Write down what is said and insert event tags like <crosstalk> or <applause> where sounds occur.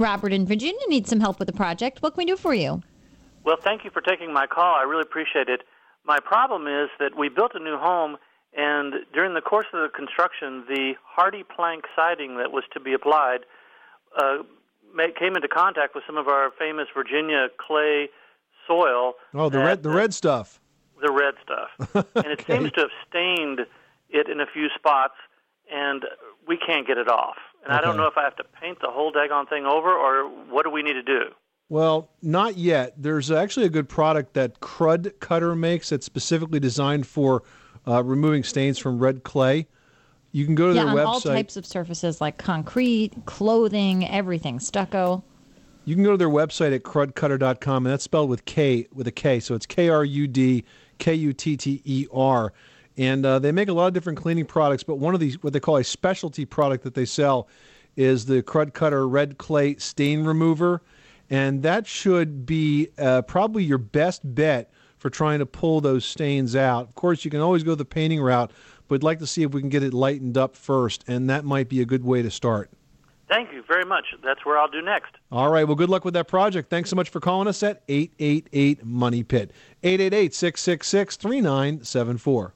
Robert in Virginia needs some help with the project. What can we do for you? Well, thank you for taking my call. I really appreciate it. My problem is that we built a new home, and during the course of the construction, the HardiePlank siding that was to be applied uh, came into contact with some of our famous Virginia clay soil. Oh, the red, the red stuff. The red stuff, <laughs> and it Okay. seems to have stained it in a few spots, and we can't get it off. And I don't know if I have to paint the whole daggone thing over, or what do we need to do? Well, not yet. There's actually a good product that Krud Kutter makes that's specifically designed for uh, removing stains from red clay. You can go to yeah, their on website. all types of surfaces like concrete, clothing, everything, stucco. You can go to their website at krudkutter.com, and that's spelled with K with a K, so it's K R U D K U T T E R. And uh, they make a lot of different cleaning products, but one of these, what they call a specialty product that they sell, is the Krud Kutter Red Clay Stain Remover, and that should be uh, probably your best bet for trying to pull those stains out. Of course, you can always go the painting route, but we'd like to see if we can get it lightened up first, and that might be a good way to start. Thank you very much. That's where I'll do next. All right. Well, good luck with that project. Thanks so much for calling us at 888 Money Pit. 888 666 3974.